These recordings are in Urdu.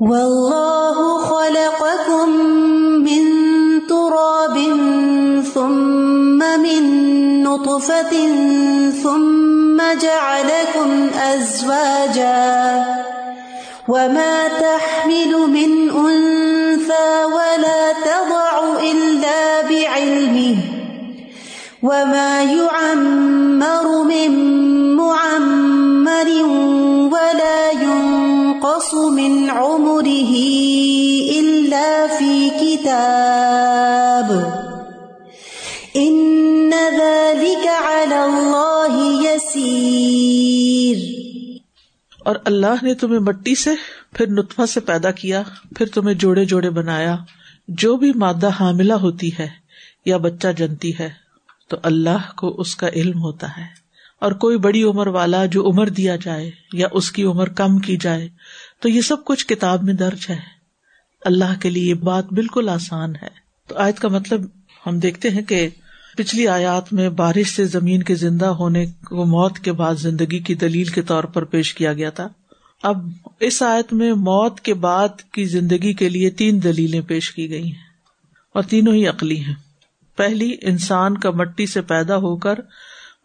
والله خلقكم من تراب ثم من نطفة ثم جعلكم أزواجا وما تحمل من أنثى ولا تضع إلا بعلمه وما في كتاب إن ذلك على الله يسير. اور اللہ نے تمہیں مٹی سے، پھر نطفہ سے پیدا کیا، پھر تمہیں جوڑے جوڑے بنایا۔ جو بھی مادہ حاملہ ہوتی ہے یا بچہ جنتی ہے، تو اللہ کو اس کا علم ہوتا ہے۔ اور کوئی بڑی عمر والا جو عمر دیا جائے یا اس کی عمر کم کی جائے، تو یہ سب کچھ کتاب میں درج ہے۔ اللہ کے لیے یہ بات بالکل آسان ہے۔ تو آیت کا مطلب ہم دیکھتے ہیں کہ پچھلی آیات میں بارش سے زمین کے زندہ ہونے کو موت کے بعد زندگی کی دلیل کے طور پر پیش کیا گیا تھا۔ اب اس آیت میں موت کے بعد کی زندگی کے لیے تین دلیلیں پیش کی گئی ہیں اور تینوں ہی عقلی ہیں۔ پہلی، انسان کا مٹی سے پیدا ہو کر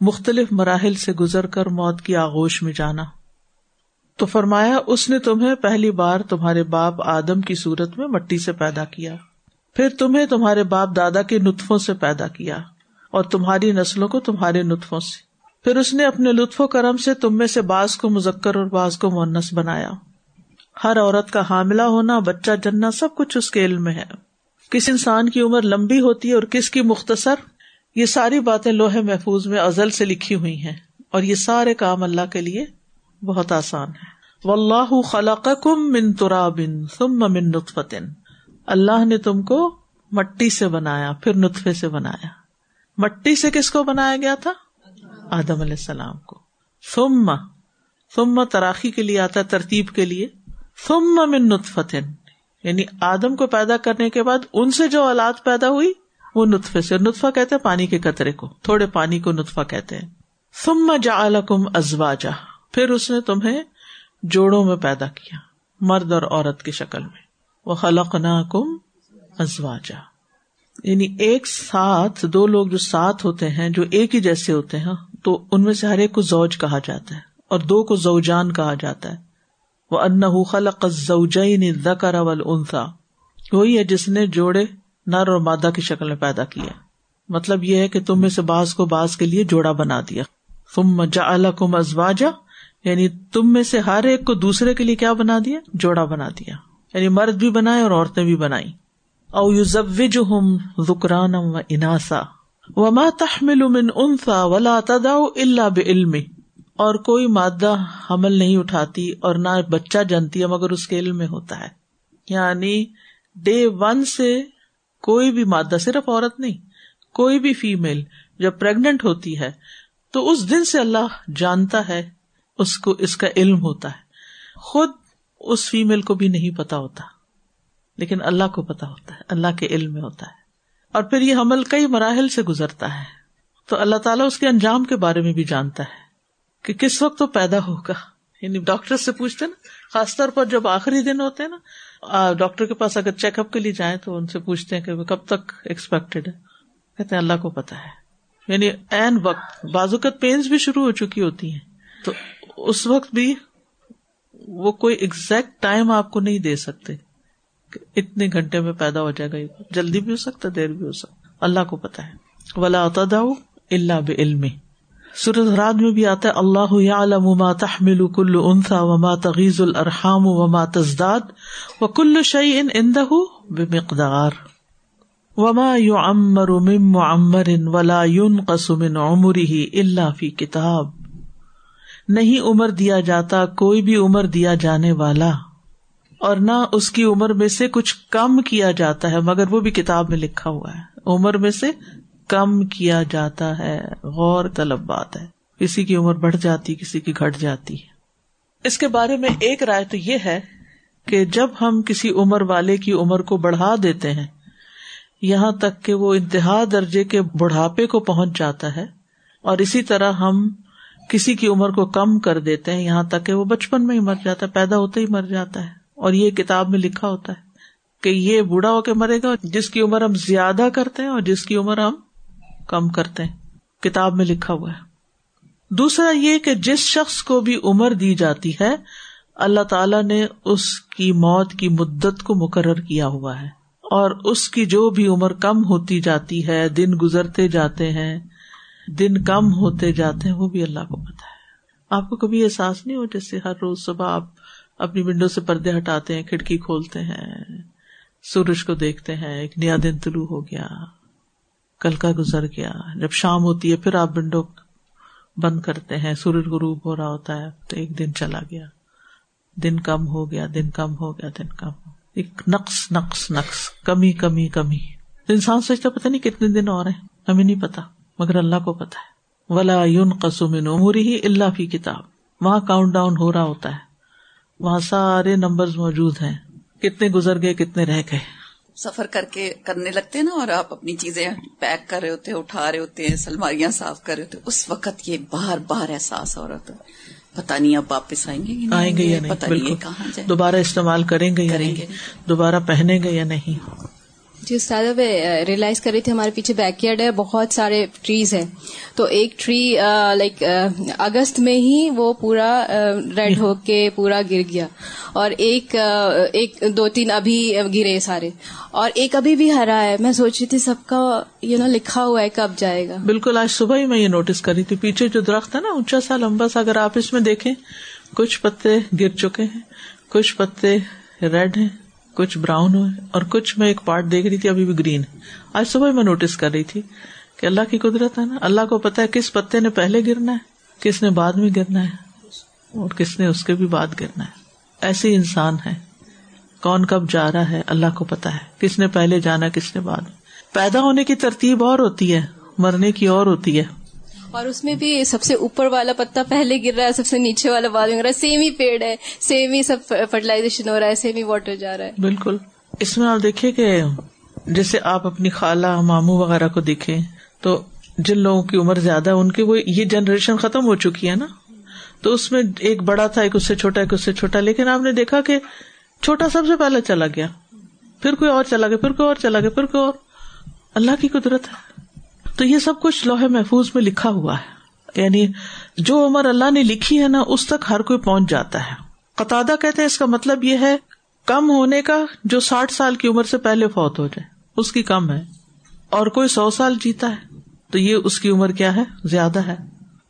مختلف مراحل سے گزر کر موت کی آغوش میں جانا۔ تو فرمایا، اس نے تمہیں پہلی بار تمہارے باپ آدم کی صورت میں مٹی سے پیدا کیا۔ پھر تمہیں تمہارے باپ دادا کے نطفوں سے پیدا کیا اور تمہاری نسلوں کو تمہارے نطفوں سے۔ پھر اس نے اپنے لطف و کرم سے تم میں سے باز کو مزکر اور باز کو مونس بنایا۔ ہر عورت کا حاملہ ہونا، بچہ جننا، سب کچھ اس کے علم میں ہے۔ کس انسان کی عمر لمبی ہوتی ہے اور کس کی مختصر، یہ ساری باتیں لوہے محفوظ میں ازل سے لکھی ہوئی ہیں اور یہ سارے کام اللہ کے لیے بہت آسان ہے۔ و اللہ کم من ترابن ثم من نطفتن اللہ نے تم کو مٹی سے بنایا، پھر نطفے سے بنایا۔ مٹی سے کس کو بنایا گیا تھا؟ آدم علیہ السلام کو۔ ثم ثم تراخی کے لیے آتا ترتیب کے لیے۔ ثم من نطفتن یعنی آدم کو پیدا کرنے کے بعد ان سے جو اولاد پیدا ہوئی، وہ نطفے سے۔ نطفہ کہتے ہیں پانی کے قطرے کو، تھوڑے پانی کو نطفہ کہتے ہیں۔ ثم جعلکم ازواجا پھر اس نے تمہیں جوڑوں میں پیدا کیا، مرد اور عورت کی شکل میں۔ وہ خلق نا کم ازواجا یعنی ایک ساتھ، دو لوگ جو ساتھ ہوتے ہیں، جو ایک ہی جیسے ہوتے ہیں، تو ان میں سے ہر ایک کو زوج کہا جاتا ہے اور دو کو زوجان کہا جاتا ہے۔ وہ ان خلق زوجین ذکر والانثى وہی ہے جس نے جوڑے نر اور مادہ کی شکل میں پیدا کیا مطلب یہ ہے کہ تم میں سے باز کو باز کے لیے جوڑا بنا دیا۔ ثم جعلکم ازواجا یعنی تم میں سے ہر ایک کو دوسرے کے لیے کیا بنا دیا؟ جوڑا بنا دیا۔ یعنی مرد بھی بنائے اور عورتیں بھی بنائی او یو ضوج ہم زکران و اناسا۔ و ما تحمل من انسا ولا تدا اللہ بعلم اور کوئی مادہ حمل نہیں اٹھاتی اور نہ بچہ جنتی ہے مگر اس کے علم میں ہوتا ہے۔ یعنی ڈے ون سے کوئی بھی مادہ صرف عورت نہیں، کوئی بھی فیمل جب پریگنٹ ہوتی ہے تو اس دن سے اللہ جانتا ہے اس کو اس کا علم ہوتا ہے۔ خود اس فیمل کو بھی نہیں پتا ہوتا، لیکن اللہ کو پتا ہوتا ہے، اللہ کے علم میں ہوتا ہے۔ اور پھر یہ حمل کئی مراحل سے گزرتا ہے۔ تو اللہ تعالیٰ اس کے انجام کے بارے میں بھی جانتا ہے کہ کس وقت وہ پیدا ہوگا۔ یعنی ڈاکٹر سے پوچھتے نا، خاص طور پر جب آخری دن ہوتے ہیں نا ڈاکٹر کے پاس اگر چیک اپ کے لیے جائیں تو ان سے پوچھتے ہیں کہ کب تک ایکسپیکٹڈ ہے۔ کہتے ہیں اللہ کو پتا ہے۔ یعنی این وقت، بازوقت پینس بھی شروع ہو چکی ہوتی ہیں۔ تو اس وقت بھی وہ کوئی اگزیکٹ ٹائم آپ کو نہیں دے سکتے اتنے گھنٹے میں پیدا ہو جائے گا جلدی بھی ہو سکتا، دیر بھی ہو سکتا۔ اللہ کو پتا ہے۔ ولا اللہ بعلم سورت رات میں بھی آتا ہے، اللہ یعلم ما تحمل کل انثى وما تغیز الارحام وما تزداد وكل شيء عنده بمقدار۔ وما يعمر من معمر ولا ينقص من عمره الا في کتاب۔ نہیں عمر دیا جاتا، کوئی بھی عمر دیا جانے والا۔ اور نہ اس کی عمر میں سے کچھ کم کیا جاتا ہے، مگر وہ بھی کتاب میں لکھا ہوا ہے۔ عمر میں سے کم کیا جاتا ہے۔ غور طلب بات ہے۔ کسی کی عمر بڑھ جاتی، کسی کی گھٹ جاتی۔ ہے اس کے بارے میں ایک رائے تو یہ ہے کہ جب ہم کسی عمر والے کی عمر کو بڑھا دیتے ہیں، یہاں تک کہ وہ انتہا درجے کے بڑھاپے کو پہنچ جاتا ہے، اور اسی طرح ہم کسی کی عمر کو کم کر دیتے ہیں، یہاں تک کہ وہ بچپن میں ہی مر جاتا ہے، پیدا ہوتے ہی مر جاتا ہے۔ اور یہ کتاب میں لکھا ہوتا ہے کہ یہ بوڑھا ہو کے مرے گا، جس کی عمر ہم زیادہ کرتے ہیں اور جس کی عمر ہم کم کرتے ہیں۔ کتاب میں لکھا ہوا ہے۔ دوسرا یہ کہ جس شخص کو بھی عمر دی جاتی ہے، اللہ تعالی نے اس کی موت کی مدت کو مقرر کیا ہوا ہے۔ اور اس کی جو بھی عمر کم ہوتی جاتی ہے، دن گزرتے جاتے ہیں دن کم ہوتے جاتے ہیں، وہ بھی اللہ کو پتا ہے۔ آپ کو کبھی احساس نہیں ہو جیسے ہر روز صبح آپ اپنی ونڈو سے پردے ہٹاتے ہیں، کھڑکی کھولتے ہیں، سورج کو دیکھتے ہیں، ایک نیا دن طلوع ہو گیا، کل کا گزر گیا، جب شام ہوتی ہے پھر آپ ونڈو بند کرتے ہیں، سورج غروب ہو رہا ہوتا ہے، تو ایک دن چلا گیا۔ دن کم ہو گیا، دن کم ہو گیا، دن کم۔ ہو ایک نقص نقص نقص، کمی کمی کمی۔ انسان سوچتا پتا نہیں کتنے دن اور ہیں، ہمیں نہیں پتا مگر اللہ کو پتا ہے۔ ولا یون قسم ہی اللہ فی کتاب وہاں کاؤنٹ ڈاؤن ہو رہا ہوتا ہے۔ وہاں سارے نمبر موجود ہیں۔ کتنے گزر گئے کتنے رہ گئے۔ سفر کر کے کرنے لگتے ہیں نا اور آپ اپنی چیزیں پیک کر رہے ہوتے ہیں اٹھا رہے ہوتے ہیں سلماریاں صاف کر رہے ہوتے ہیں۔ اس وقت یہ بار بار احساس ہو رہا تھا پتا نہیں اب واپس آئیں گے آئیں گے یا نہیں؟ دوبارہ استعمال کریں گے یا نہیں؟ دوبارہ پہنیں گے یا نہیں؟ جی استاد ریئلائز کر رہی تھی ہمارے پیچھے بیک یارڈ ہے، بہت سارے ٹریز ہیں۔ تو ایک ٹری لائک اگست میں ہی وہ پورا ریڈ ہو کے پورا گر گیا۔ اور ایک ایک، دو، تین ابھی گرے سارے۔ اور ایک ابھی بھی ہرا ہے۔ میں سوچ رہی تھی سب کا یو نو لکھا ہوا ہے کب جائے گا۔ بالکل، آج صبح ہی میں یہ نوٹس کر رہی تھی۔ پیچھے جو درخت ہے نا، اونچا سا، لمبا سا، اگر آپ اس میں دیکھیں، کچھ پتے گر چکے ہیں، کچھ پتے ریڈ ہیں۔ کچھ براؤن ہوئے اور کچھ میں ایک پارٹ دیکھ رہی تھی، ابھی بھی گرین آج صبح میں نوٹس کر رہی تھی کہ اللہ کی قدرت ہے نا۔ اللہ کو پتا ہے کس پتے نے پہلے گرنا ہے، کس نے بعد میں گرنا ہے اور کس نے اس کے بھی بعد گرنا ہے۔ ایسے انسان ہے۔ کون کب جا رہا ہے، اللہ کو پتا ہے۔ کس نے پہلے جانا، کس نے بعد۔ پیدا ہونے کی ترتیب اور ہوتی ہے، مرنے کی اور ہوتی ہے۔ اور اس میں بھی سب سے اوپر والا پتا پہلے گر رہا ہے، سب سے نیچے والا بعد میں گر رہا ہے۔ سیم ہی پیڑ ہے سیم ہی سب فرٹیلائزیشن ہو رہا ہے سیم ہی واٹر جا رہا ہے۔ بالکل۔ اس میں آپ دیکھیے کہ جیسے آپ اپنی خالہ ماموں وغیرہ کو دیکھیں، تو جن لوگوں کی عمر زیادہ ان کی وہ یہ جنریشن ختم ہو چکی ہے نا۔ تو اس میں ایک بڑا تھا، ایک اس سے چھوٹا، ایک اس سے چھوٹا۔ لیکن آپ نے دیکھا کہ چھوٹا سب سے پہلے چلا گیا۔ پھر کوئی اور چلا گیا، پھر کوئی اور چلا گیا، پھر کوئی اور۔ اللہ کی قدرت ہے۔ تو یہ سب کچھ لوہے محفوظ میں لکھا ہوا ہے۔ یعنی جو عمر اللہ نے لکھی ہے نا، اس تک ہر کوئی پہنچ جاتا ہے۔ قطع کہتے ہیں اس کا مطلب یہ ہے، کم ہونے کا جو ساٹھ سال کی عمر سے پہلے فوت ہو جائے، اس کی کم ہے۔ اور کوئی سو سال جیتا ہے، تو یہ اس کی عمر کیا ہے؟ زیادہ ہے۔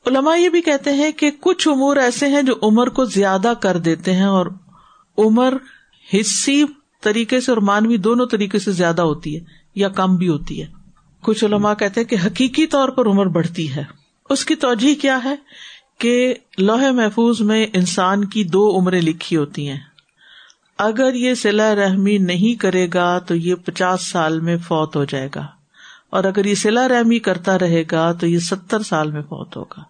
علما یہ بھی کہتے ہیں کہ کچھ امور ایسے ہیں جو عمر کو زیادہ کر دیتے ہیں اور عمر حصی طریقے سے اور مانوی دونوں طریقے سے زیادہ ہوتی ہے یا کم بھی ہوتی ہے۔ کچھ علماء کہتے ہیں کہ حقیقی طور پر عمر بڑھتی ہے۔ اس کی توجہ کیا ہے کہ لوہے محفوظ میں انسان کی دو عمریں لکھی ہوتی ہیں۔ اگر یہ سلا رحمی نہیں کرے گا تو یہ پچاس سال میں فوت ہو جائے گا۔ اور اگر یہ سلا رحمی کرتا رہے گا تو یہ ستر سال میں فوت ہوگا۔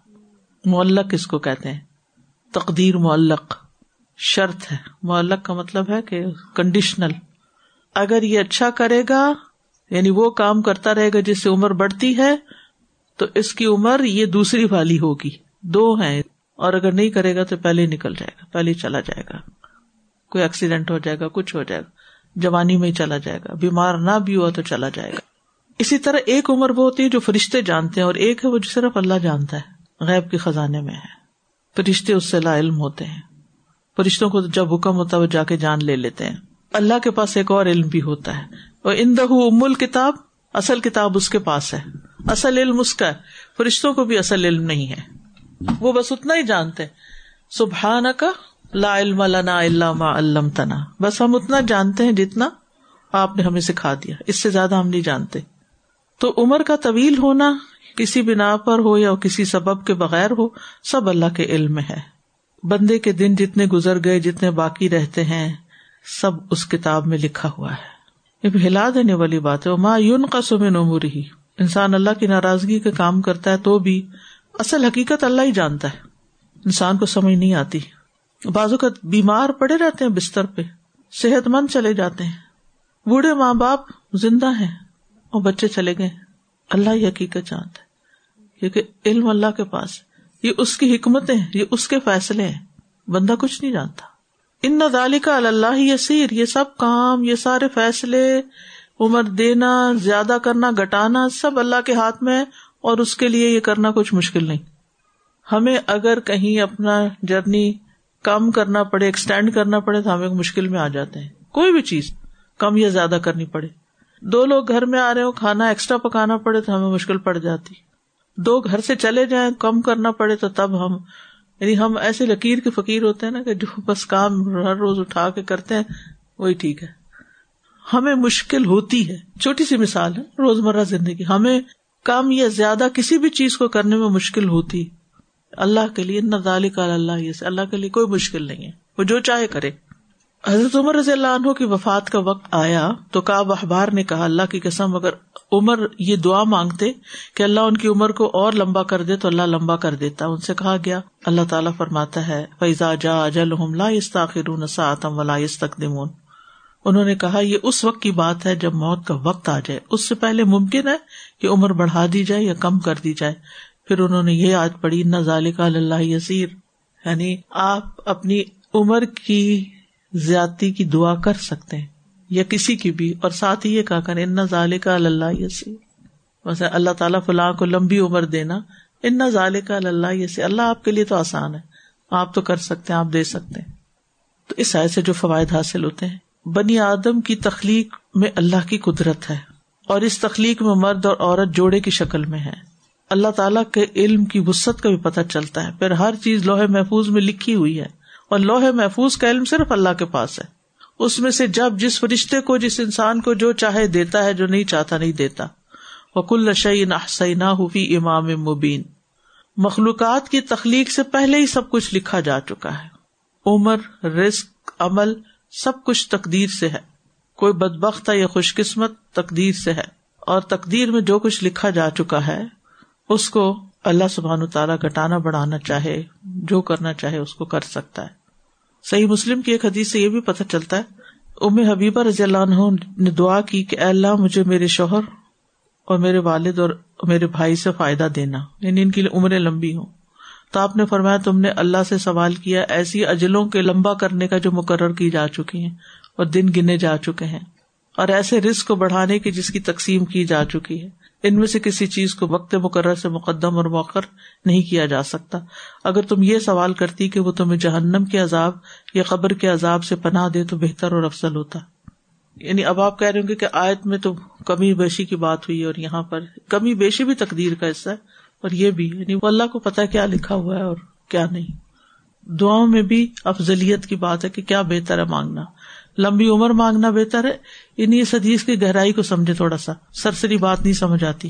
معلق اس کو کہتے ہیں۔ تقدیر معلق، شرط ہے۔ معلق کا مطلب ہے کہ کنڈیشنل اگر یہ اچھا کرے گا یعنی وہ کام کرتا رہے گا جس سے عمر بڑھتی ہے، تو اس کی عمر یہ دوسری والی ہوگی۔ دو ہے اور اگر نہیں کرے گا تو پہلے نکل جائے گا، پہلے چلا جائے گا۔ کوئی ایکسیڈینٹ ہو جائے گا، کچھ ہو جائے گا۔ جوانی میں ہی چلا جائے گا۔ بیمار نہ بھی ہوا تو چلا جائے گا۔ اسی طرح ایک عمر وہ ہوتی ہے جو فرشتے جانتے ہیں، اور ایک ہے وہ جو صرف اللہ جانتا ہے۔ غیب کے خزانے میں ہے۔ فرشتے اس سے لا علم ہوتے ہیں۔ فرشتوں کو جب حکم ہوتا ہے، وہ جا کے جان لے لیتے ہیں۔ اللہ کے پاس ایک اور علم بھی ہوتا ہے۔ اور ان ام کتاب اصل کتاب اس کے پاس ہے۔ اصل علم اس کا ہے۔ فرشتوں کو بھی اصل علم نہیں ہے۔ وہ بس اتنا ہی جانتے سبحان کا لا علم لنا اللہ علم تنا بس ہم اتنا جانتے ہیں جتنا آپ نے ہمیں سکھا دیا۔ اس سے زیادہ ہم نہیں جانتے۔ تو عمر کا طویل ہونا کسی بنا پر ہو یا کسی سبب کے بغیر ہو، سب اللہ کے علم میں ہے۔ بندے کے دن جتنے گزر گئے، جتنے باقی رہتے ہیں سب اس کتاب میں لکھا ہوا ہے۔ یہ ہلا دینے والی بات ہے۔ ماں یون کا سمن عمر ہی انسان اللہ کی ناراضگی کا کام کرتا ہے تو بھی اصل حقیقت اللہ ہی جانتا ہے۔ انسان کو سمجھ نہیں آتی۔ بازو کا بیمار پڑے رہتے ہیں، بستر پہ صحت مند چلے جاتے ہیں۔ بوڑھے ماں باپ زندہ ہیں اور بچے چلے گئے۔ اللہ ہی حقیقت جانتا ہے۔ کیونکہ علم اللہ کے پاس یہ اس کی حکمتیں یہ اس کے فیصلے ہیں۔ بندہ کچھ نہیں جانتا۔ ان نہ کا اللہ یسیر، یہ سب کام، یہ سارے فیصلے، عمر دینا، زیادہ کرنا گٹانا سب اللہ کے ہاتھ میں ہے اور اس کے لیے یہ کرنا کچھ مشکل نہیں۔ ہمیں اگر کہیں اپنا جرنی کم کرنا پڑے ایکسٹینڈ کرنا پڑے تو ہم ایک مشکل میں آ جاتے ہیں۔ کوئی بھی چیز کم یا زیادہ کرنی پڑے۔ دو لوگ گھر میں آ رہے ہو کھانا ایکسٹرا پکانا پڑے تو ہمیں مشکل پڑ جاتی۔ دو گھر سے چلے جائیں، کم کرنا پڑے تو تب ہم یعنی ہم ایسے لکیر کے فقیر ہوتے ہیں نا کہ جو بس کام ہر روز اٹھا کے کرتے ہیں، وہی ٹھیک ہے۔ ہمیں مشکل ہوتی ہے۔ چھوٹی سی مثال ہے روز مرہ زندگی۔ ہمیں کم یا زیادہ کسی بھی چیز کو کرنے میں مشکل ہوتی۔ اللہ کے لیے نہ کا اللہ، یہ اللہ کے لیے کوئی مشکل نہیں ہے۔ وہ جو چاہے کرے۔ حضرت عمر رضی اللہ عنہ کی وفات کا وقت آیا تو کاب اخبار نے کہا، اللہ کی قسم، اگر عمر یہ دعا مانگتے کہ اللہ ان کی عمر کو اور لمبا کر دے تو اللہ لمبا کر دیتا۔ ان سے کہا گیا، اللہ تعالیٰ فرماتا ہے فیضا جا جل لا استاخر ساتم ولا استقدمون انہوں نے کہا، یہ اس وقت کی بات ہے جب موت کا وقت آ جائے۔ اس سے پہلے ممکن ہے کہ عمر بڑھا دی جائے یا کم کر دی جائے۔ پھر انہوں نے یہ آج پڑھی نہ ظالق اللہ یسیر یعنی آپ اپنی عمر کی زیادتی کی دعا کر سکتے ہیں یا کسی کی بھی، اور ساتھ ہی یہ کہا کریں، ان ظال کا اللہ یسی ویسے اللہ تعالیٰ فلاں کو لمبی عمر دینا، ان ظال کا اللہ یسی اللہ آپ کے لیے تو آسان ہے، آپ تو کر سکتے ہیں، آپ دے سکتے ہیں۔ تو اس آئے سے جو فوائد حاصل ہوتے ہیں، بنی آدم کی تخلیق میں اللہ کی قدرت ہے، اور اس تخلیق میں مرد اور عورت جوڑے کی شکل میں ہے۔ اللہ تعالیٰ کے علم کی وسط کا بھی پتہ چلتا ہے، پھر ہر چیز لوہے محفوظ میں لکھی ہوئی ہے۔ اور لوہے محفوظ کا علم صرف اللہ کے پاس ہے۔ اس میں سے جب جس فرشتے کو، جس انسان کو جو چاہے دیتا ہے، جو نہیں چاہتا نہیں دیتا۔ وکل شعین نہ ہوفی امام مبین مخلوقات کی تخلیق سے پہلے ہی سب کچھ لکھا جا چکا ہے۔ عمر رسک عمل، سب کچھ تقدیر سے ہے۔ کوئی بدبخت یا خوش قسمت تقدیر سے ہے۔ اور تقدیر میں جو کچھ لکھا جا چکا ہے، اس کو اللہ سبحان تعالیٰ گٹانا بڑھانا چاہے، جو کرنا چاہے، اس کو کر سکتا ہے۔ صحیح مسلم کی ایک حدیث سے یہ بھی پتہ چلتا ہے، ام حبیبہ رضی اللہ عنہ نے دعا کی کہ اے اللہ مجھے میرے شوہر اور میرے والد اور میرے بھائی سے فائدہ دینا یعنی ان کی عمریں لمبی ہوں۔ تو آپ نے فرمایا تم نے اللہ سے سوال کیا، ایسی اجلوں کے لمبا کرنے کا جو مقرر کی جا چکی ہیں اور دن گنے جا چکے ہیں، اور ایسے رسک کو بڑھانے کی جس کی تقسیم کی جا چکی ہے۔ ان میں سے کسی چیز کو وقت مقرر سے مقدم اور موخر نہیں کیا جا سکتا۔ اگر تم یہ سوال کرتی کہ وہ تمہیں جہنم کے عذاب یا قبر کے عذاب سے پناہ دے تو بہتر اور افضل ہوتا۔ یعنی اب آپ کہہ رہے ہوں گے کہ آیت میں تو کمی بیشی کی بات ہوئی اور یہاں پر کمی بیشی بھی تقدیر کا حصہ ہے اور یہ بھی۔ یعنی وہ اللہ کو پتا کیا لکھا ہوا ہے اور کیا نہیں۔ دعاؤں میں بھی افضلیت کی بات ہے کہ کیا بہتر ہے مانگنا۔ لمبی عمر مانگنا بہتر ہے۔ یعنی اس حدیث کی گہرائی کو سمجھے تھوڑا سا۔ سرسری بات نہیں سمجھ آتی۔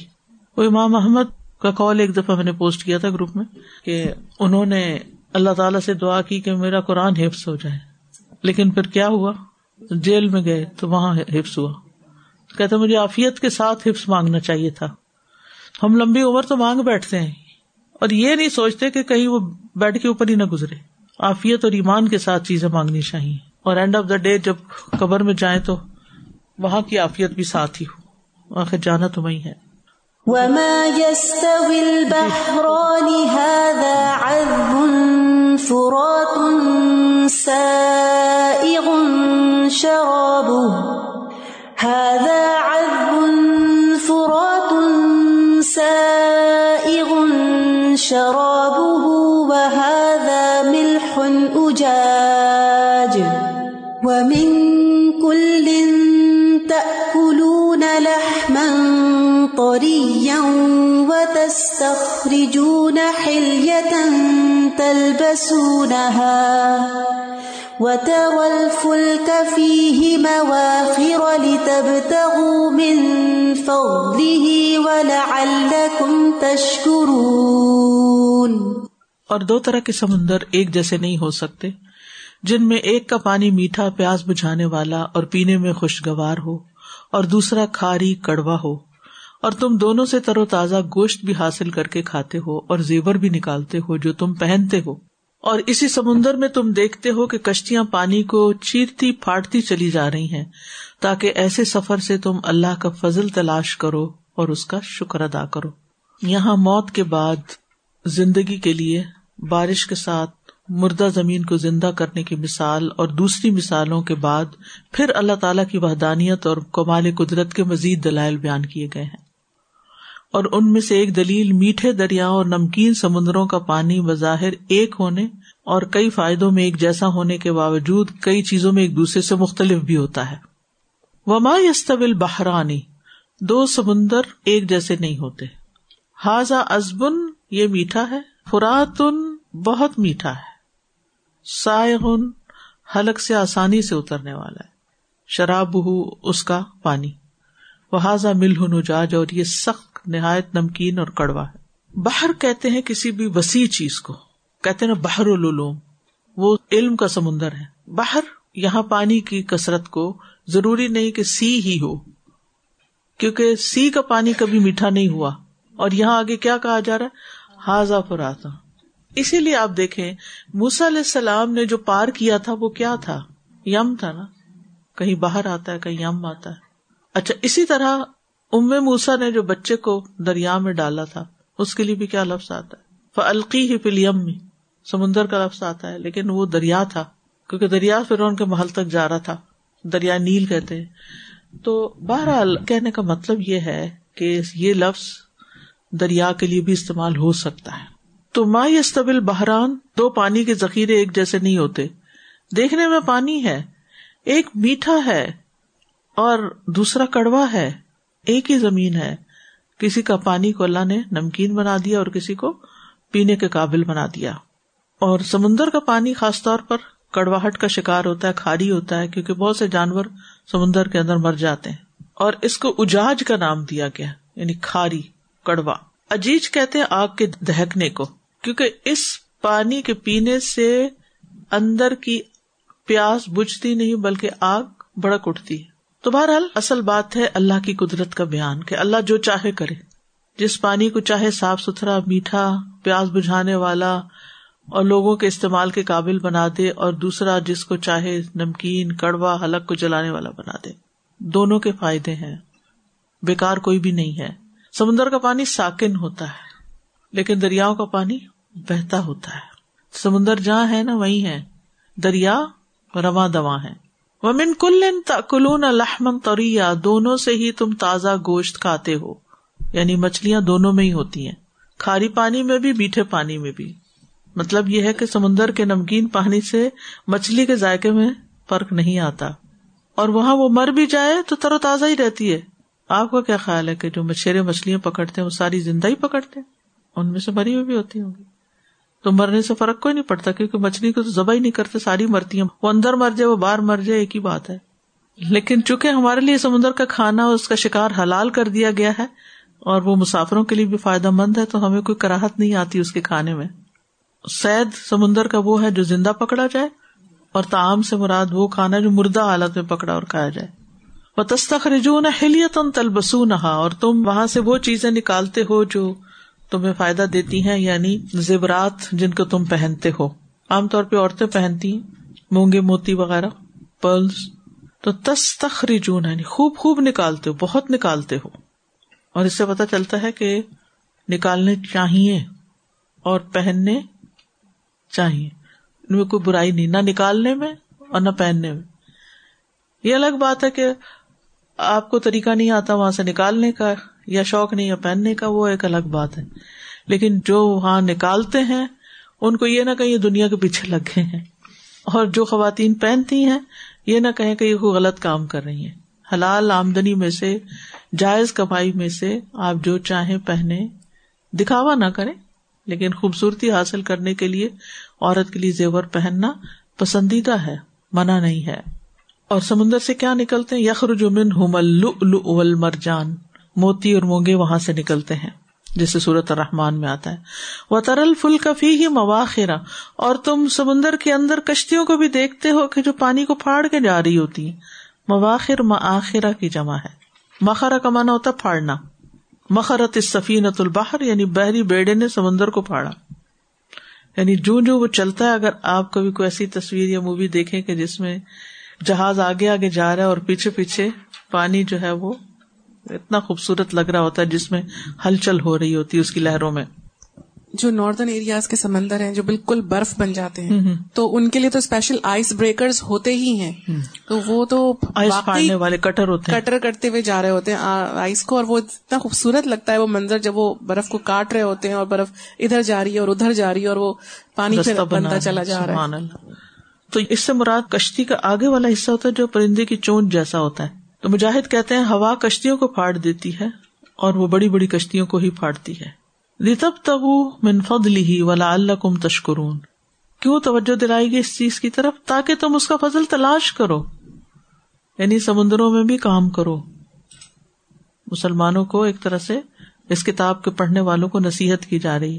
وہ امام احمد کا کال ایک دفعہ میں نے پوسٹ کیا تھا گروپ میں کہ انہوں نے اللہ تعالیٰ سے دعا کی کہ میرا قرآن حفظ ہو جائے۔ لیکن پھر کیا ہوا؟ جیل میں گئے تو وہاں حفظ ہوا۔ کہتے مجھے آفیت کے ساتھ حفظ مانگنا چاہیے تھا۔ ہم لمبی عمر تو مانگ بیٹھتے ہیں۔ اور یہ نہیں سوچتے کہ کہیں وہ بیڈ کے اوپر ہی نہ گزرے۔ آفیت اور ایمان کے ساتھ چیزیں مانگنی چاہیے۔ اور اینڈ آف دا ڈے جب قبر میں جائیں تو وہاں کی آفیت بھی ساتھ ہی ہو۔ آخر جانا تو وہی ہے۔ وما يستوي البحران هذا عذب فرات سائغ شرابه۔ هذا عذب فرات سائغ شرابه۔ وهذا ملح أجاج۔ طريا وتستخرجون حلية تلبسونها وترى الفلك فيه مواخر لتبتغوا من فضله ولعلكم تشكرون اور دو طرح کے سمندر ایک جیسے نہیں ہو سکتے، جن میں ایک کا پانی میٹھا پیاس بجھانے والا اور پینے میں خوشگوار ہو، اور دوسرا کھاری کڑوا ہو۔ اور تم دونوں سے تر و تازہ گوشت بھی حاصل کر کے کھاتے ہو اور زیور بھی نکالتے ہو جو تم پہنتے ہو۔ اور اسی سمندر میں تم دیکھتے ہو کہ کشتیاں پانی کو چیرتی پھاٹتی چلی جا رہی ہیں، تاکہ ایسے سفر سے تم اللہ کا فضل تلاش کرو اور اس کا شکر ادا کرو۔ یہاں موت کے بعد زندگی کے لیے بارش کے ساتھ مردہ زمین کو زندہ کرنے کی مثال اور دوسری مثالوں کے بعد پھر اللہ تعالیٰ کی وحدانیت اور کمال قدرت کے مزید دلائل بیان کیے گئے ہیں۔ اور ان میں سے ایک دلیل میٹھے دریا اور نمکین سمندروں کا پانی بظاہر ایک ہونے اور کئی فائدوں میں ایک جیسا ہونے کے باوجود کئی چیزوں میں ایک دوسرے سے مختلف بھی ہوتا ہے۔ وما یستویل بحرانی دو سمندر ایک جیسے نہیں ہوتے۔ حاضا ازبن یہ میٹھا ہے۔ فراتن بہت میٹھا ہے۔ سائغن حلق سے آسانی سے اترنے والا ہے۔ شراب ہو اس کا پانی۔ وہ مل نجاج، اور یہ سخت نہایت نمکین اور کڑوا ہے۔ باہر کہتے ہیں کسی بھی وسیع چیز کو۔ کہتے نا باہر العلوم۔ وہ علم کا سمندر ہے۔ باہر یہاں پانی کی کثرت کو ضروری نہیں کہ سی ہی ہو، کیونکہ سی کا پانی کبھی میٹھا نہیں ہوا۔ اور یہاں آگے کیا کہا جا رہا ہے؟ حاضا فراتا اسی لیے آپ دیکھیں موسا علیہ السلام نے جو پار کیا تھا، وہ کیا تھا؟ یم تھا نا۔ کہیں باہر آتا ہے، کہیں یم آتا ہے۔ اچھا اسی طرح ام موسا نے جو بچے کو دریا میں ڈالا تھا، اس کے لیے بھی کیا لفظ آتا ہے؟ فلقی ہی فل یم میں سمندر کا لفظ آتا ہے، لیکن وہ دریا تھا، کیونکہ دریا فرون کے محل تک جا رہا تھا، دریا نیل کہتے ہیں۔ تو بہرحال کہنے کا مطلب یہ ہے کہ یہ لفظ دریا کے لیے بھی استعمال ہو سکتا ہے۔ تو ما یستبل بحران، دو پانی کے ذخیرے ایک جیسے نہیں ہوتے۔ دیکھنے میں پانی ہے، ایک میٹھا ہے اور دوسرا کڑوا ہے۔ ایک ہی زمین ہے۔ کسی کا پانی کو اللہ نے نمکین بنا دیا اور کسی کو پینے کے قابل بنا دیا۔ اور سمندر کا پانی خاص طور پر کڑواہٹ کا شکار ہوتا ہے، کھاری ہوتا ہے، کیونکہ بہت سے جانور سمندر کے اندر مر جاتے ہیں۔ اور اس کو اجاج کا نام دیا گیا یعنی کھاری، کڑوا۔ اجیج کہتے ہیں آگ کے دہکنے کو، کیونکہ اس پانی کے پینے سے اندر کی پیاس بجھتی نہیں، بلکہ آگ بڑک اٹھتی۔ ہے تو بہرحال اصل بات ہے اللہ کی قدرت کا بیان کہ اللہ جو چاہے کرے۔ جس پانی کو چاہے صاف ستھرا، میٹھا، پیاس بجھانے والا اور لوگوں کے استعمال کے قابل بنا دے اور دوسرا جس کو چاہے نمکین، کڑوا، حلق کو جلانے والا بنا دے۔ دونوں کے فائدے ہیں۔ بیکار کوئی بھی نہیں ہے۔ سمندر کا پانی ساکن ہوتا ہے، لیکن دریاؤں کا پانی بہتا ہوتا ہے۔ سمندر جہاں ہے نا وہی ہے۔ دریا رواں دوا ہے۔ وہ من کل کلون الحمن توریا دونوں سے ہی تم تازہ گوشت کھاتے ہو۔ یعنی مچھلیاں دونوں میں ہی ہوتی ہیں۔ کھاری پانی میں بھی، میٹھے پانی میں بھی۔ مطلب یہ ہے کہ سمندر کے نمکین پانی سے مچھلی کے ذائقے میں فرق نہیں آتا۔ اور وہاں وہ مر بھی جائے تو تر و تازہ ہی رہتی ہے۔ آپ کا کیا خیال ہے کہ جو مچھرے مچھلیاں پکڑتے ہیں، وہ ساری زندہ ہی پکڑتے ہیں؟ ان میں سے مری ہوئی بھی ہوتی ہوں گی۔ تو مرنے سے فرق کوئی نہیں پڑتا کیونکہ مچھلی کو تو ذبح ہی نہیں کرتے، ساری مرتی ہیں۔ وہ اندر مر جائے، وہ باہر مر جائے، ایک ہی بات ہے۔ لیکن چونکہ ہمارے لیے سمندر کا کھانا اس کا شکار حلال کر دیا گیا ہے اور وہ مسافروں کے لیے بھی فائدہ مند ہے، تو ہمیں کوئی کراہت نہیں آتی اس کے کھانے میں۔ سید سمندر کا وہ ہے جو زندہ پکڑا جائے اور تعام سے مراد وہ کھانا جو مردہ حالت میں پکڑا اور کھایا جائے۔ وہ تستخرجون ہلیت اور تم وہاں سے وہ چیزیں نکالتے ہو جو تمہیں فائدہ دیتی ہیں یعنی زیورات جن کو تم پہنتے ہو۔ عام طور پہ عورتیں پہنتی ہیں، مونگے، موتی وغیرہ پرلس تو تستخرجون یعنی خوب خوب نکالتے ہو، بہت نکالتے ہو۔ اور اس سے پتا چلتا ہے کہ نکالنے چاہیے اور پہننے چاہیے۔ ان میں کوئی برائی نہیں، نہ نکالنے میں اور نہ پہننے میں۔ یہ الگ بات ہے کہ آپ کو طریقہ نہیں آتا وہاں سے نکالنے کا۔ یا شوق نہیں ہے پہننے کا، وہ ایک الگ بات ہے۔ لیکن جو وہاں نکالتے ہیں، ان کو یہ نہ کہ یہ دنیا کے پیچھے لگ گئے ہیں۔ اور جو خواتین پہنتی ہیں، یہ نہ کہیں کہ یہ کوئی غلط کام کر رہی ہیں۔ حلال آمدنی میں سے، جائز کمائی میں سے آپ جو چاہیں پہنے دکھاوا نہ کریں، لیکن خوبصورتی حاصل کرنے کے لیے عورت کے لیے زیور پہننا پسندیدہ ہے، منع نہیں ہے۔ اور سمندر سے کیا نکلتے ہیں؟ یخر جمن ہومل مرجان موتی اور مونگے وہاں سے نکلتے ہیں جیسے سورت الرحمان میں آتا ہے۔ وہ ترل فل کفی ہی مواخرا اور تم سمندر کے اندر کشتیوں کو بھی دیکھتے ہو کہ جو پانی کو پھاڑ کے جا رہی ہوتی ہیں۔ مواخر مآخرا کی جمع ہے۔ مخرا کا مانا ہوتا پھاڑنا۔ مخرت اس سفینت الباہر یعنی بحری بیڑے نے سمندر کو پھاڑا۔ یعنی جو جو وہ چلتا ہے، اگر آپ کبھی کوئی ایسی تصویر یا مووی دیکھیں کہ جس میں جہاز آگے آگے جا رہا ہے اور پیچھے پیچھے پانی جو ہے وہ اتنا خوبصورت لگ رہا ہوتا ہے جس میں ہلچل ہو رہی ہوتی ہے اس کی لہروں میں۔ جو ناردرن ایریاز کے سمندر ہیں جو بالکل برف بن جاتے ہیں تو ان کے لیے تو اسپیشل آئس بریکرز ہوتے ہی ہیں۔ تو وہ تو والے کٹر ہوتے ہیں۔ کٹر کرتے ہوئے جا رہے ہوتے ہیں آئس کو اور وہ اتنا خوبصورت لگتا ہے وہ منظر جب وہ برف کو کاٹ رہے ہوتے ہیں اور برف ادھر جا رہی ہے اور ادھر جا رہی ہے اور وہ پانی بنتا چلا جا رہا ہے۔ تو اس سے مراد کشتی کا آگے والا حصہ ہوتا ہے جو پرندے کی چونچ جیسا ہوتا ہے۔ تو مجاہد کہتے ہیں ہوا کشتیوں کو پھاڑ دیتی ہے اور وہ بڑی بڑی کشتیوں کو ہی پھاڑتی ہے۔ ریتب تب منفد لی ولا اللہ کم تشکرون کیوں توجہ دلائی گی اس چیز کی طرف؟ تاکہ تم اس کا فضل تلاش کرو۔ یعنی سمندروں میں بھی کام کرو۔ مسلمانوں کو ایک طرح سے اس کتاب کے پڑھنے والوں کو نصیحت کی جا رہی۔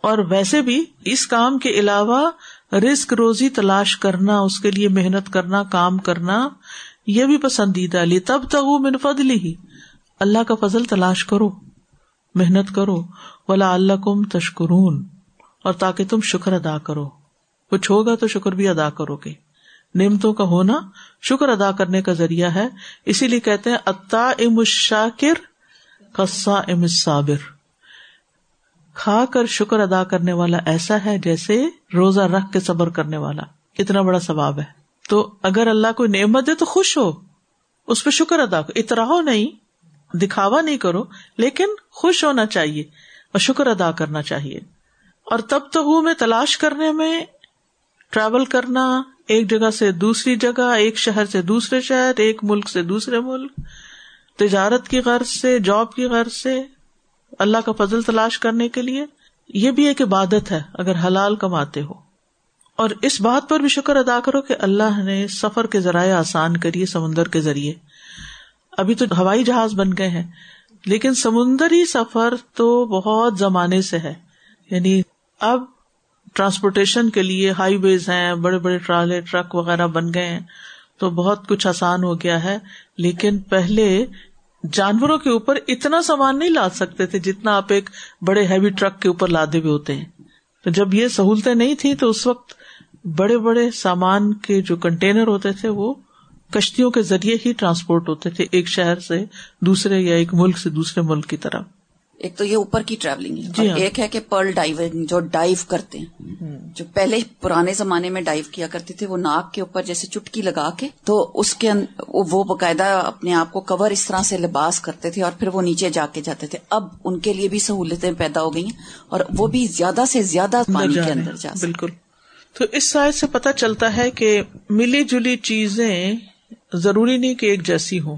اور ویسے بھی اس کام کے علاوہ رسک روزی تلاش کرنا، اس کے لیے محنت کرنا، کام کرنا یہ بھی پسندیدہ لی تب تک منفد لی اللہ کا فضل تلاش کرو، محنت کرو۔ ولا اللہ کم تشکرون۔ اور تاکہ تم شکر ادا کرو۔ کچھ ہوگا تو شکر بھی ادا کرو گے۔ نعمتوں کا ہونا شکر ادا کرنے کا ذریعہ ہے۔ اسی لیے کہتے ہیں اتا ام شاکر قصا ام صابر کھا کر شکر ادا کرنے والا ایسا ہے جیسے روزہ رکھ کے صبر کرنے والا۔ اتنا بڑا ثواب ہے۔ تو اگر اللہ کو نعمت دے تو خوش ہو۔ اس پہ شکر ادا کرو۔ اتراؤ نہیں، دکھاوا نہیں کرو، لیکن خوش ہونا چاہیے اور شکر ادا کرنا چاہیے۔ اور تب تو وہ میں تلاش کرنے میں ٹریول کرنا، ایک جگہ سے دوسری جگہ، ایک شہر سے دوسرے شہر، ایک ملک سے دوسرے ملک۔ تجارت کی غرض سے جاب کی غرض سے، اللہ کا فضل تلاش کرنے کے لیے۔ یہ بھی ایک عبادت ہے، اگر حلال کماتے ہو۔ اور اس بات پر بھی شکر ادا کرو کہ اللہ نے سفر کے ذرائع آسان کریے، سمندر کے ذریعے۔ ابھی تو ہوائی جہاز بن گئے ہیں، لیکن سمندری سفر تو بہت زمانے سے ہے۔ یعنی اب ٹرانسپورٹیشن کے لیے ہائی ویز ہیں، بڑے بڑے ٹرالے، ٹرک وغیرہ بن گئے ہیں، تو بہت کچھ آسان ہو گیا ہے۔ لیکن پہلے جانوروں کے اوپر اتنا سامان نہیں لا سکتے تھے جتنا آپ ایک بڑے ہیوی ٹرک کے اوپر لادے ہوئے ہوتے ہیں۔ تو جب یہ سہولتیں نہیں تھی تو اس وقت بڑے بڑے سامان کے جو کنٹینر ہوتے تھے وہ کشتیوں کے ذریعے ہی ٹرانسپورٹ ہوتے تھے ایک شہر سے دوسرے یا ایک ملک سے دوسرے ملک کی طرف ایک تو یہ اوپر کی ٹریولنگ ہے۔ جی ہاں۔ ایک ہے کہ پرل ڈائیونگ جو ڈائیو کرتے ہیں۔ جو پہلے پرانے زمانے میں ڈائیو کیا کرتے تھے وہ ناک کے اوپر جیسے چٹکی لگا کے تو اس کے وہ باقاعدہ اپنے آپ کو کور اس طرح سے لباس کرتے تھے اور پھر وہ نیچے جا کے جاتے تھے۔ اب ان کے لیے بھی سہولتیں پیدا ہو گئی ہیں اور وہ بھی زیادہ سے زیادہ پانی کے اندر جا بالکل۔ تو اس سائز سے پتا چلتا ہے کہ ملی جلی چیزیں ضروری نہیں کہ ایک جیسی ہو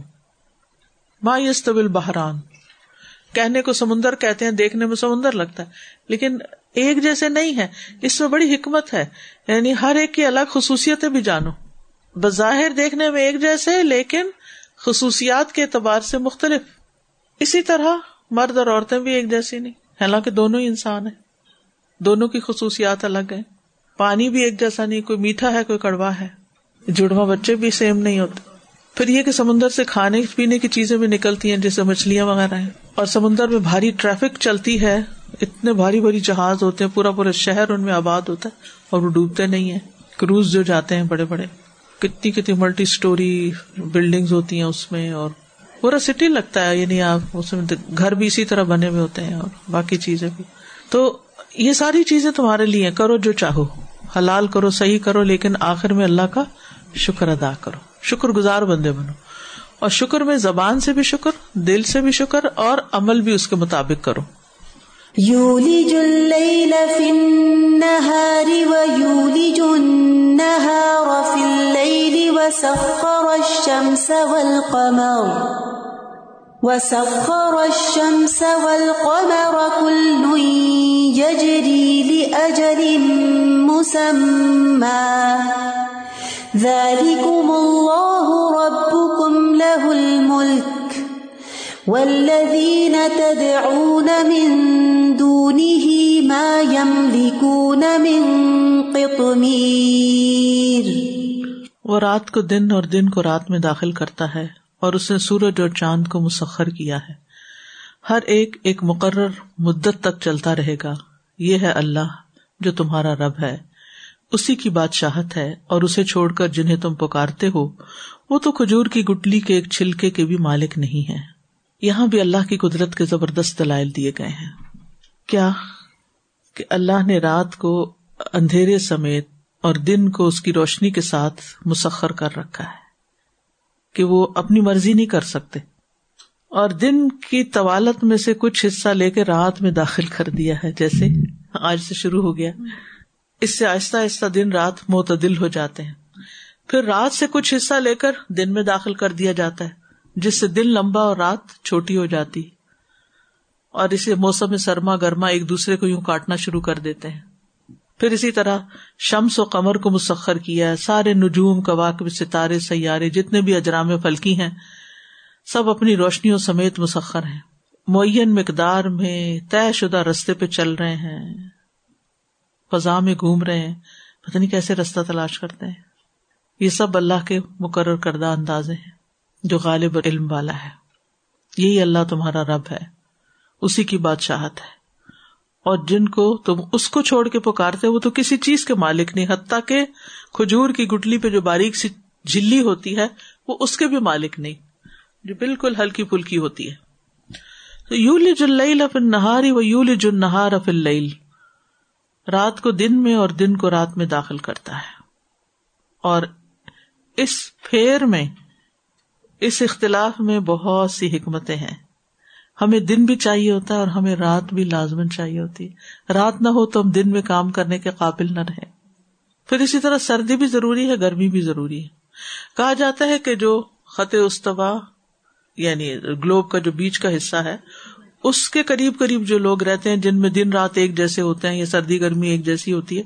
ما یستویل بحران کہنے کو سمندر کہتے ہیں، دیکھنے میں سمندر لگتا ہے۔ لیکن ایک جیسے نہیں ہے، اس میں بڑی حکمت ہے۔ یعنی ہر ایک کی الگ خصوصیتیں بھی جانو۔ بظاہر دیکھنے میں ایک جیسے، لیکن خصوصیات کے اعتبار سے مختلف۔ اسی طرح مرد اور عورتیں بھی ایک جیسی نہیں۔ حالانکہ دونوں ہی انسان ہیں۔ دونوں کی خصوصیات الگ ہیں۔ پانی بھی ایک جیسا نہیں، کوئی میٹھا ہے، کوئی کڑوا ہے۔ جڑواں بچے بھی سیم نہیں ہوتے۔ پھر یہ کہ سمندر سے کھانے پینے کی چیزیں بھی نکلتی ہیں، جیسے مچھلیاں وغیرہ ہیں۔ اور سمندر میں بھاری ٹریفک چلتی ہے، اتنے بھاری بھاری جہاز ہوتے ہیں، پورا پورا شہر ان میں آباد ہوتا ہے اور وہ ڈوبتے نہیں ہے کروز جو جاتے ہیں بڑے بڑے، کتنی کتنی ملٹی اسٹوری بلڈنگ ہوتی ہیں اس میں اور پورا سٹی لگتا ہے یعنی آپ اس میں گھر بھی اسی طرح بنے ہوئے ہوتے ہیں اور باقی چیزیں بھی۔ تو یہ ساری چیزیں تمہارے لیے کرو جو چاہو۔ حلال کرو، صحیح کرو، لیکن آخر میں اللہ کا شکر ادا کرو۔ شکر گزار بندے بنو۔ اور شکر میں زبان سے بھی شکر، دل سے بھی شکر اور عمل بھی اس کے مطابق کرو۔ يولج الليل في النهار ويولج النهار في الليل وسخر الشمس والقمر۔ وسخر الشمس والقمر كل يجري لأجل مسمى. ذلكم الله ربكم له الملك. والذين تدعون من دونه ما يملكون من قطمير. وہ رات کو دن اور دن کو رات میں داخل کرتا ہے اور اس نے سورج اور چاند کو مسخر کیا ہے۔ ہر ایک ایک مقرر مدت تک چلتا رہے گا۔ یہ ہے اللہ جو تمہارا رب ہے۔ اسی کی بادشاہت ہے اور اسے چھوڑ کر جنہیں تم پکارتے ہو، وہ تو کھجور کی گٹلی کے ایک چھلکے کے بھی مالک نہیں ہے یہاں بھی اللہ کی قدرت کے زبردست دلائل دیے گئے ہیں۔ کیا کہ اللہ نے رات کو اندھیرے سمیت اور دن کو اس کی روشنی کے ساتھ مسخر کر رکھا ہے کہ وہ اپنی مرضی نہیں کر سکتے۔ اور دن کی طوالت میں سے کچھ حصہ لے کے رات میں داخل کر دیا ہے، جیسے آج سے شروع ہو گیا۔ اس سے آہستہ آہستہ دن رات معتدل ہو جاتے ہیں۔ پھر رات سے کچھ حصہ لے کر دن میں داخل کر دیا جاتا ہے، جس سے دن لمبا اور رات چھوٹی ہو جاتی۔ اور اسے موسم سرما گرما ایک دوسرے کو یوں کاٹنا شروع کر دیتے ہیں۔ پھر اسی طرح شمس و قمر کو مسخر کیا ہے، سارے نجوم کواقب ستارے، سیارے، جتنے بھی اجرام فلکی ہیں، سب اپنی روشنیوں سمیت مسخر ہیں۔ معین مقدار میں طے شدہ رستے پہ چل رہے ہیں۔ فضا میں گھوم رہے ہیں، پتہ نہیں کیسے رستہ تلاش کرتے ہیں۔ یہ سب اللہ کے مقرر کردہ اندازے ہیں، جو غالب علم والا ہے۔ یہی اللہ تمہارا رب ہے، اسی کی بادشاہت ہے۔ اور جن کو تم اس کو چھوڑ کے پکارتے وہ تو کسی چیز کے مالک نہیں، حتیٰ کہ کھجور کی گٹلی پہ جو باریک سی جلی ہوتی ہے، وہ اس کے بھی مالک نہیں، جو بالکل ہلکی پھلکی ہوتی ہے۔ تو یولی جل افل نہاری و یولی جن نہار افل رات کو دن میں اور دن کو رات میں داخل کرتا ہے۔ اور اس پھیر میں، اس اختلاف میں بہت سی حکمتیں ہیں۔ ہمیں دن بھی چاہیے ہوتا ہے اور ہمیں رات بھی لازمن چاہیے ہوتی۔ ہے رات نہ ہو تو ہم دن میں کام کرنے کے قابل نہ رہے پھر اسی طرح سردی بھی ضروری ہے، گرمی بھی ضروری ہے۔ کہا جاتا ہے کہ جو خط استوا یعنی گلوب کا جو بیچ کا حصہ ہے اس کے قریب قریب جو لوگ رہتے ہیں، جن میں دن رات ایک جیسے ہوتے ہیں یا سردی گرمی ایک جیسی ہوتی ہے،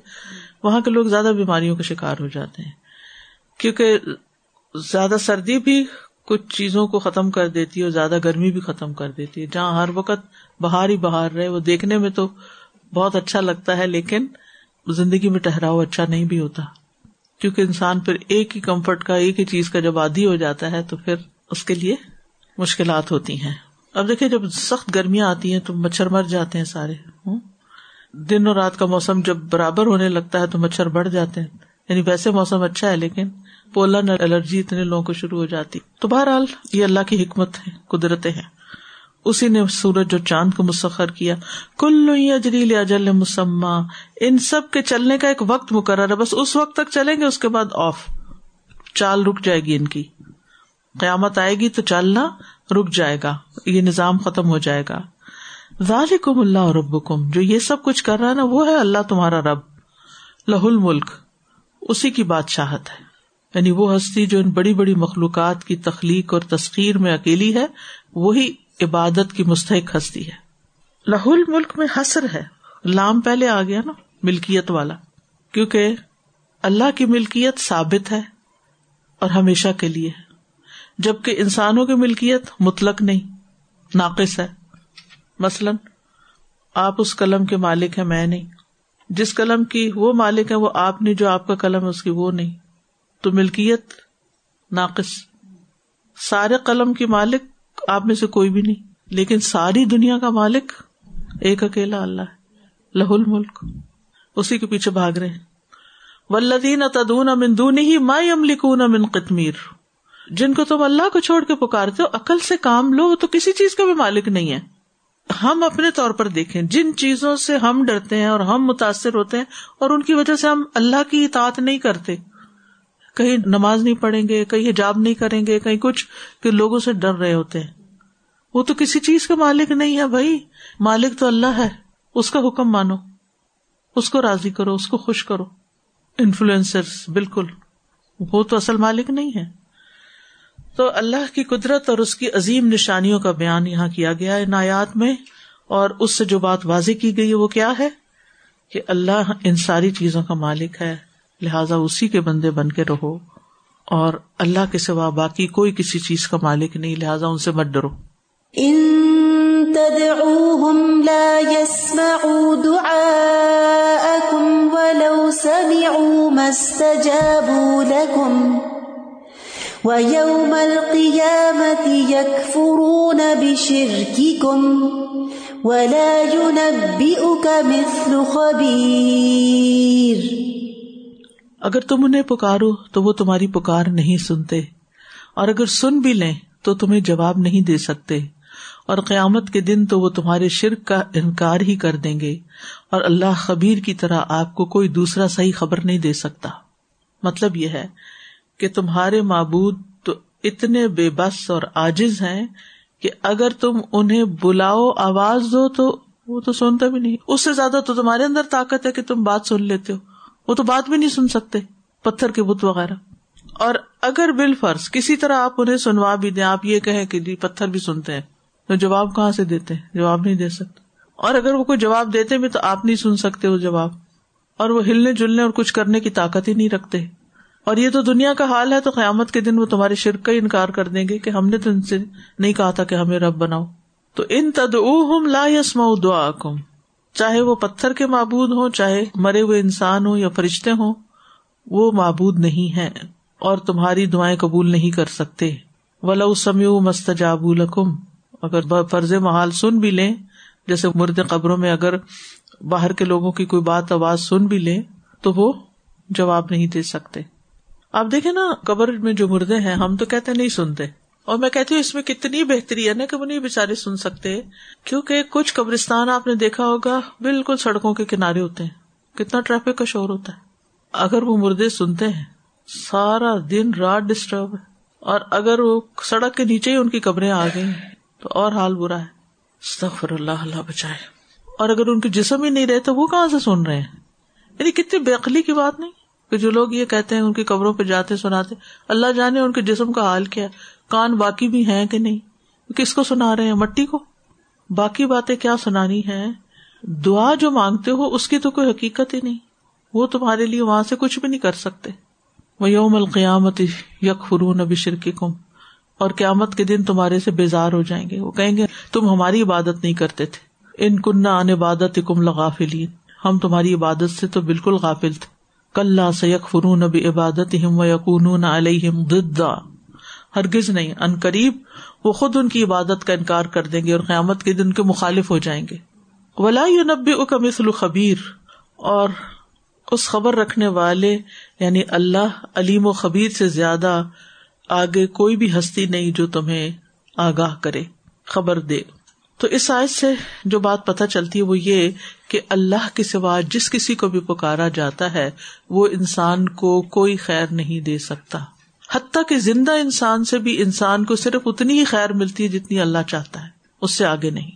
وہاں کے لوگ زیادہ بیماریوں کا شکار ہو جاتے ہیں۔ کیونکہ زیادہ سردی بھی کچھ چیزوں کو ختم کر دیتی ہے اور زیادہ گرمی بھی ختم کر دیتی ہے۔ جہاں ہر وقت بہار ہی بہار رہے، وہ دیکھنے میں تو بہت اچھا لگتا ہے، لیکن زندگی میں ٹہراؤ اچھا نہیں بھی ہوتا۔ کیونکہ انسان پھر ایک ہی کمفرٹ کا، ایک ہی چیز کا جب عادی ہو جاتا ہے، تو پھر اس کے لیے مشکلات ہوتی ہیں۔ اب دیکھیں جب سخت گرمیاں آتی ہیں تو مچھر مر جاتے ہیں سارے دن اور رات کا موسم جب برابر ہونے لگتا ہے تو مچھر بڑھ جاتے ہیں۔ یعنی ویسے موسم اچھا ہے لیکن پولن الرجی اتنے لوگوں کو شروع ہو جاتی۔ تو بہرحال یہ اللہ کی حکمت ہے، قدرتیں ہیں۔ اسی نے سورج اور چاند کو مسخر کیا۔ کل اجریل اجل مسمہ ان سب کے چلنے کا ایک وقت مقرر ہے، بس اس وقت تک چلیں گے، اس کے بعد آف چال رک جائے گی ان کی۔ قیامت آئے گی تو چلنا رک جائے گا، یہ نظام ختم ہو جائے گا۔ ذالکم اللہ ربکم، جو یہ سب کچھ کر رہا ہے نا، وہ ہے اللہ تمہارا رب۔ لہ الملک، اسی کی بادشاہت ہے۔ یعنی وہ ہستی جو ان بڑی بڑی مخلوقات کی تخلیق اور تسخیر میں اکیلی ہے، وہی عبادت کی مستحق ہستی ہے۔ لہ الملک میں حسر ہے۔ لام پہلے آ گیا نا، ملکیت والا۔ کیونکہ اللہ کی ملکیت ثابت ہے اور ہمیشہ کے لیے۔ ہے جبکہ انسانوں کی ملکیت مطلق نہیں، ناقص ہے۔ مثلاً، آپ اس قلم کے مالک ہیں، میں نہیں۔ جس قلم کی وہ مالک ہے وہ آپ نے جو آپ کا قلم ہے، اس کی وہ نہیں۔ تو ملکیت ناقص۔ سارے قلم کی مالک آپ میں سے کوئی بھی نہیں، لیکن ساری دنیا کا مالک ایک اکیلا اللہ ہے لہ الملک۔ اسی کے پیچھے بھاگ رہے ولدین تدون امن دون ہی مائی املکون امن قطمیر جن کو تم اللہ کو چھوڑ کے پکارتے ہو، عقل سے کام لو تو کسی چیز کا بھی مالک نہیں ہے۔ ہم اپنے طور پر دیکھیں، جن چیزوں سے ہم ڈرتے ہیں اور ہم متاثر ہوتے ہیں، اور ان کی وجہ سے ہم اللہ کی اطاعت نہیں کرتے۔ کہیں نماز نہیں پڑھیں گے، کہیں حجاب نہیں کریں گے، کہیں کچھ کہ لوگوں سے ڈر رہے ہوتے ہیں۔ وہ تو کسی چیز کا مالک نہیں ہے بھائی۔ مالک تو اللہ ہے۔ اس کا حکم مانو۔ اس کو راضی کرو، اس کو خوش کرو۔ انفلوئنسر بالکل۔ وہ تو اصل مالک نہیں ہے۔ تو اللہ کی قدرت اور اس کی عظیم نشانیوں کا بیان یہاں کیا گیا ہے نایات میں۔ اور اس سے جو بات واضح کی گئی ہے وہ کیا ہے؟ کہ اللہ ان ساری چیزوں کا مالک ہے، لہذا اسی کے بندے بن کے رہو۔ اور اللہ کے سوا باقی کوئی کسی چیز کا مالک نہیں، لہٰذا ان سے مت ڈرو۔ وَيَوْمَ الْقِيَامَةِ يَكْفُرُونَ بِشِرْكِكُمْ وَلَا يُنَبِّئُكَ مِثْلُ خَبِيرٍ اگر تم انہیں پکارو تو وہ تمہاری پکار نہیں سنتے، اور اگر سن بھی لیں تو تمہیں جواب نہیں دے سکتے، اور قیامت کے دن تو وہ تمہارے شرک کا انکار ہی کر دیں گے، اور اللہ خبیر کی طرح آپ کو کوئی دوسرا صحیح خبر نہیں دے سکتا۔ مطلب یہ ہے کہ تمہارے معبود تو اتنے بے بس اور آجز ہیں کہ اگر تم انہیں بلاؤ آواز دو تو وہ تو سنتا بھی نہیں۔ اس سے زیادہ تو تمہارے اندر طاقت ہے کہ تم بات سن لیتے ہو۔ وہ تو بات بھی نہیں سن سکتے، پتھر کے بت وغیرہ۔ اور اگر بال فرض کسی طرح آپ انہیں سنوا بھی دیں، آپ یہ کہیں کہ جی پتھر بھی سنتے ہیں، تو جواب کہاں سے دیتے ہیں؟ جواب نہیں دے سکتے۔ اور اگر وہ کوئی جواب دیتے بھی تو آپ نہیں سن سکتے وہ جواب۔ اور وہ ہلنے جلنے اور کچھ کرنے کی طاقت ہی نہیں رکھتے۔ اور یہ تو دنیا کا حال ہے تو قیامت کے دن وہ تمہارے شرک کا انکار کر دیں گے کہ ہم نے تو ان سے نہیں کہا تھا کہ ہمیں رب بناؤ۔ تو ان تد لا یسم دعا کم چاہے وہ پتھر کے معبود ہوں، چاہے مرے ہوئے انسان ہوں یا فرشتے ہوں، وہ معبود نہیں ہے اور تمہاری دعائیں قبول نہیں کر سکتے۔ ولا سمیو مستجاب الکم اگر فرض محال سن بھی لیں، جیسے مرد قبروں میں اگر باہر کے لوگوں کی کوئی بات آواز سن بھی لیں، تو وہ جواب نہیں دے سکتے۔ آپ دیکھیں نا، قبر میں جو مردے ہیں، ہم تو کہتے نہیں سنتے۔ اور میں کہتی ہوں، اس میں کتنی بہتری ہے نا کہ وہ نہیں بےچارے سن سکتے کیونکہ کچھ قبرستان آپ نے دیکھا ہوگا، بالکل سڑکوں کے کنارے ہوتے ہیں۔ کتنا ٹریفک کا شور ہوتا ہے۔ اگر وہ مردے سنتے ہیں، سارا دن رات ڈسٹرب ہے۔ اور اگر وہ سڑک کے نیچے ہی ان کی قبریں آ گئی تو اور حال برا ہے۔ استغفر اللہ اللہ بچائے۔ اور اگر ان کے جسم ہی نہیں رہے، تو وہ کہاں سے سن رہے ہیں؟ یعنی کتنی بےقلی کی بات نہیں۔ کہ جو لوگ یہ کہتے ہیں ان کی قبروں پہ جاتے سناتے، اللہ جانے ان کے جسم کا حال کیا کان باقی بھی ہیں کہ نہیں؟ کس کو سنا رہے ہیں؟ مٹی کو؟ باقی باتیں کیا سنانی ہے دعا جو مانگتے ہو، اس کی تو کوئی حقیقت ہی نہیں۔ وہ تمہارے لیے وہاں سے کچھ بھی نہیں کر سکتے۔ وہ یوم القیامت یک فرون ابھی شرکی کم اور قیامت کے دن تمہارے سے بیزار ہو جائیں گے۔ وہ کہیں گے، تم ہماری عبادت نہیں کرتے تھے۔ ان کنہ ان عبادت کم لغافلین ہم تمہاری عبادت سے تو بالکل غافل تھے۔ کل سیک فرون ابھی عبادت ہم و یقون علیہم ددا ہرگز نہیں، ان قریب وہ خود ان کی عبادت کا انکار کر دیں گے اور قیامت کے دن کے مخالف ہو جائیں گے۔ ولا نبی مثل خبیر، اور اس خبر رکھنے والے یعنی اللہ، علیم و خبیر سے زیادہ آگے کوئی بھی ہستی نہیں جو تمہیں آگاہ کرے۔ خبر دے۔ تو اس سائز سے جو بات پتہ چلتی ہے وہ یہ کہ اللہ کے سوا جس کسی کو بھی پکارا جاتا ہے، وہ انسان کو کوئی خیر نہیں دے سکتا۔ حتیٰ کہ زندہ انسان سے بھی انسان کو صرف اتنی ہی خیر ملتی ہے جتنی اللہ چاہتا ہے، اس سے آگے نہیں۔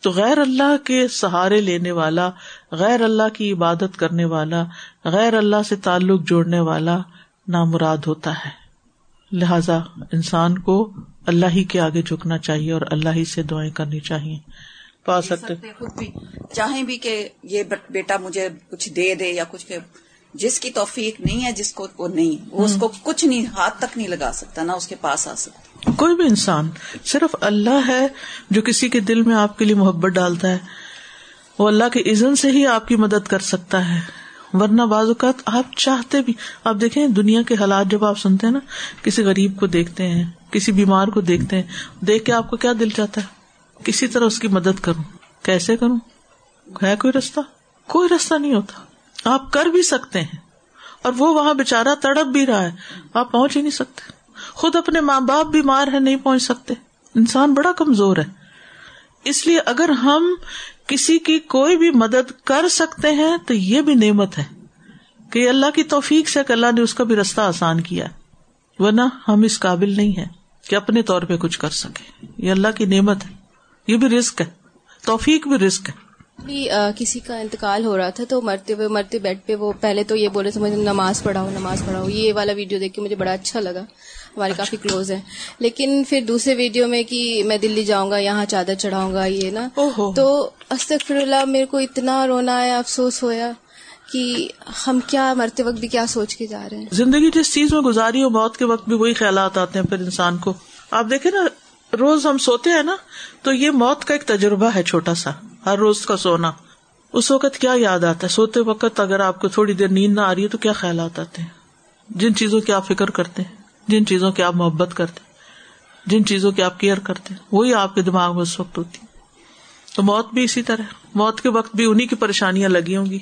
تو غیر اللہ کے سہارے لینے والا، غیر اللہ کی عبادت کرنے والا، غیر اللہ سے تعلق جوڑنے والا نامراد ہوتا ہے۔ لہذا انسان کو اللہ ہی کے آگے جھکنا چاہیے اور اللہ ہی سے دعائیں کرنی چاہیے۔ پا سکتے۔ خود بھی۔ چاہیں بھی کہ یہ بیٹا مجھے کچھ دے دے یا کچھ جس کی توفیق نہیں ہے جس کو وہ نہیں۔ وہ اس کو کچھ نہیں ہاتھ تک نہیں لگا سکتا نہ اس کے پاس آ سکتا۔ کوئی بھی انسان صرف اللہ ہے جو کسی کے دل میں آپ کے لیے محبت ڈالتا ہے۔ وہ اللہ کے عزن سے ہی آپ کی مدد کر سکتا ہے۔ ورنہ بعض اوقات آپ چاہتے بھی آپ دیکھیں دنیا کے حالات جب آپ سنتے ہیں نا، کسی غریب کو دیکھتے ہیں، کسی بیمار کو دیکھتے ہیں، دیکھ کے آپ کو کیا دل چاہتا ہے؟ کسی طرح اس کی مدد کروں۔ کیسے کروں؟ ہے کوئی رستہ؟ کوئی رستہ نہیں ہوتا۔ آپ کر بھی سکتے ہیں۔ اور وہ وہاں بےچارا تڑپ بھی رہا ہے۔ آپ پہنچ ہی نہیں سکتے۔ خود اپنے ماں باپ بیمار ہے نہیں پہنچ سکتے۔ انسان بڑا کمزور ہے۔ اس لیے اگر ہم کسی کی کوئی بھی مدد کر سکتے ہیں تو یہ بھی نعمت ہے کہ اللہ کی توفیق سے اللہ نے اس کا بھی رستہ آسان کیا ورنہ ہم اس قابل نہیں ہے کہ اپنے طور پہ کچھ کر سکے یہ اللہ کی نعمت ہے۔ یہ بھی رسک ہے۔ توفیق بھی رسک ہے۔ کسی کا انتقال ہو رہا تھا تو مرتے ہوئے، مرتے بیڈ پہ وہ پہلے تو یہ بولے تھے، مجھے نماز پڑھاؤ نماز پڑھاؤ، یہ والا ویڈیو دیکھ کے مجھے بڑا اچھا لگا۔ ہمارے۔ کافی کلوز ہیں۔ لیکن پھر دوسرے ویڈیو میں کہ میں دلی جاؤں گا یہاں چادر چڑھاؤں گا یہ نا۔ تو استغفر اللہ میرے کو اتنا رونا آیا افسوس ہویا کہ ہم کیا مرتے وقت بھی کیا سوچ کے جا رہے ہیں۔ زندگی جس چیز میں گزاری ہو موت کے وقت بھی وہی خیالات آتے ہیں پھر انسان کو۔ آپ دیکھیں نا روز ہم سوتے ہیں نا تو یہ موت کا ایک تجربہ ہے چھوٹا سا۔ ہر روز کا سونا۔ اس وقت کیا یاد آتا ہے؟ سوتے وقت اگر آپ کو تھوڑی دیر نیند نہ آ رہی ہے تو کیا خیالات آتے ہیں؟ جن چیزوں کی آپ فکر کرتے ہیں۔ جن چیزوں کی آپ محبت کرتے جن چیزوں کی آپ کیئر کرتے ہیں، وہی آپ کے دماغ میں اس وقت ہوتی تو موت بھی اسی طرح موت کے وقت بھی انہیں کی پریشانیاں لگی ہوں گی۔